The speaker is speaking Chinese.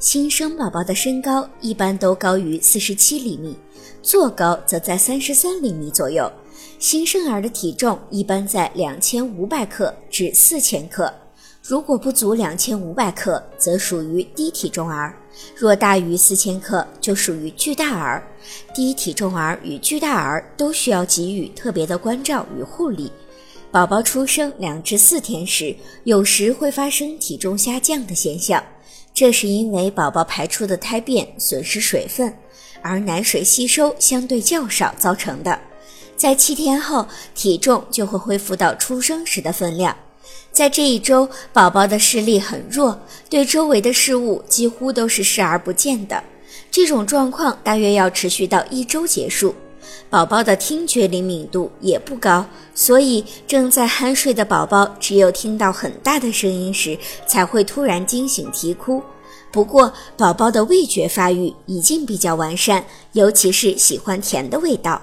新生宝宝的身高一般都高于四十七厘米，坐高则在三十三厘米左右。新生儿的体重一般在两千五百克至四千克，如果不足两千五百克，则属于低体重儿；若大于四千克，就属于巨大儿。低体重儿与巨大儿都需要给予特别的关照与护理。宝宝出生两至四天时，有时会发生体重下降的现象，这是因为宝宝排出的胎便损失水分，而奶水吸收相对较少造成的。在七天后，体重就会恢复到出生时的分量。在这一周，宝宝的视力很弱，对周围的事物几乎都是视而不见的。这种状况大约要持续到一周结束。宝宝的听觉灵敏度也不高，所以正在酣睡的宝宝只有听到很大的声音时才会突然惊醒啼哭。不过，宝宝的味觉发育已经比较完善，尤其是喜欢甜的味道。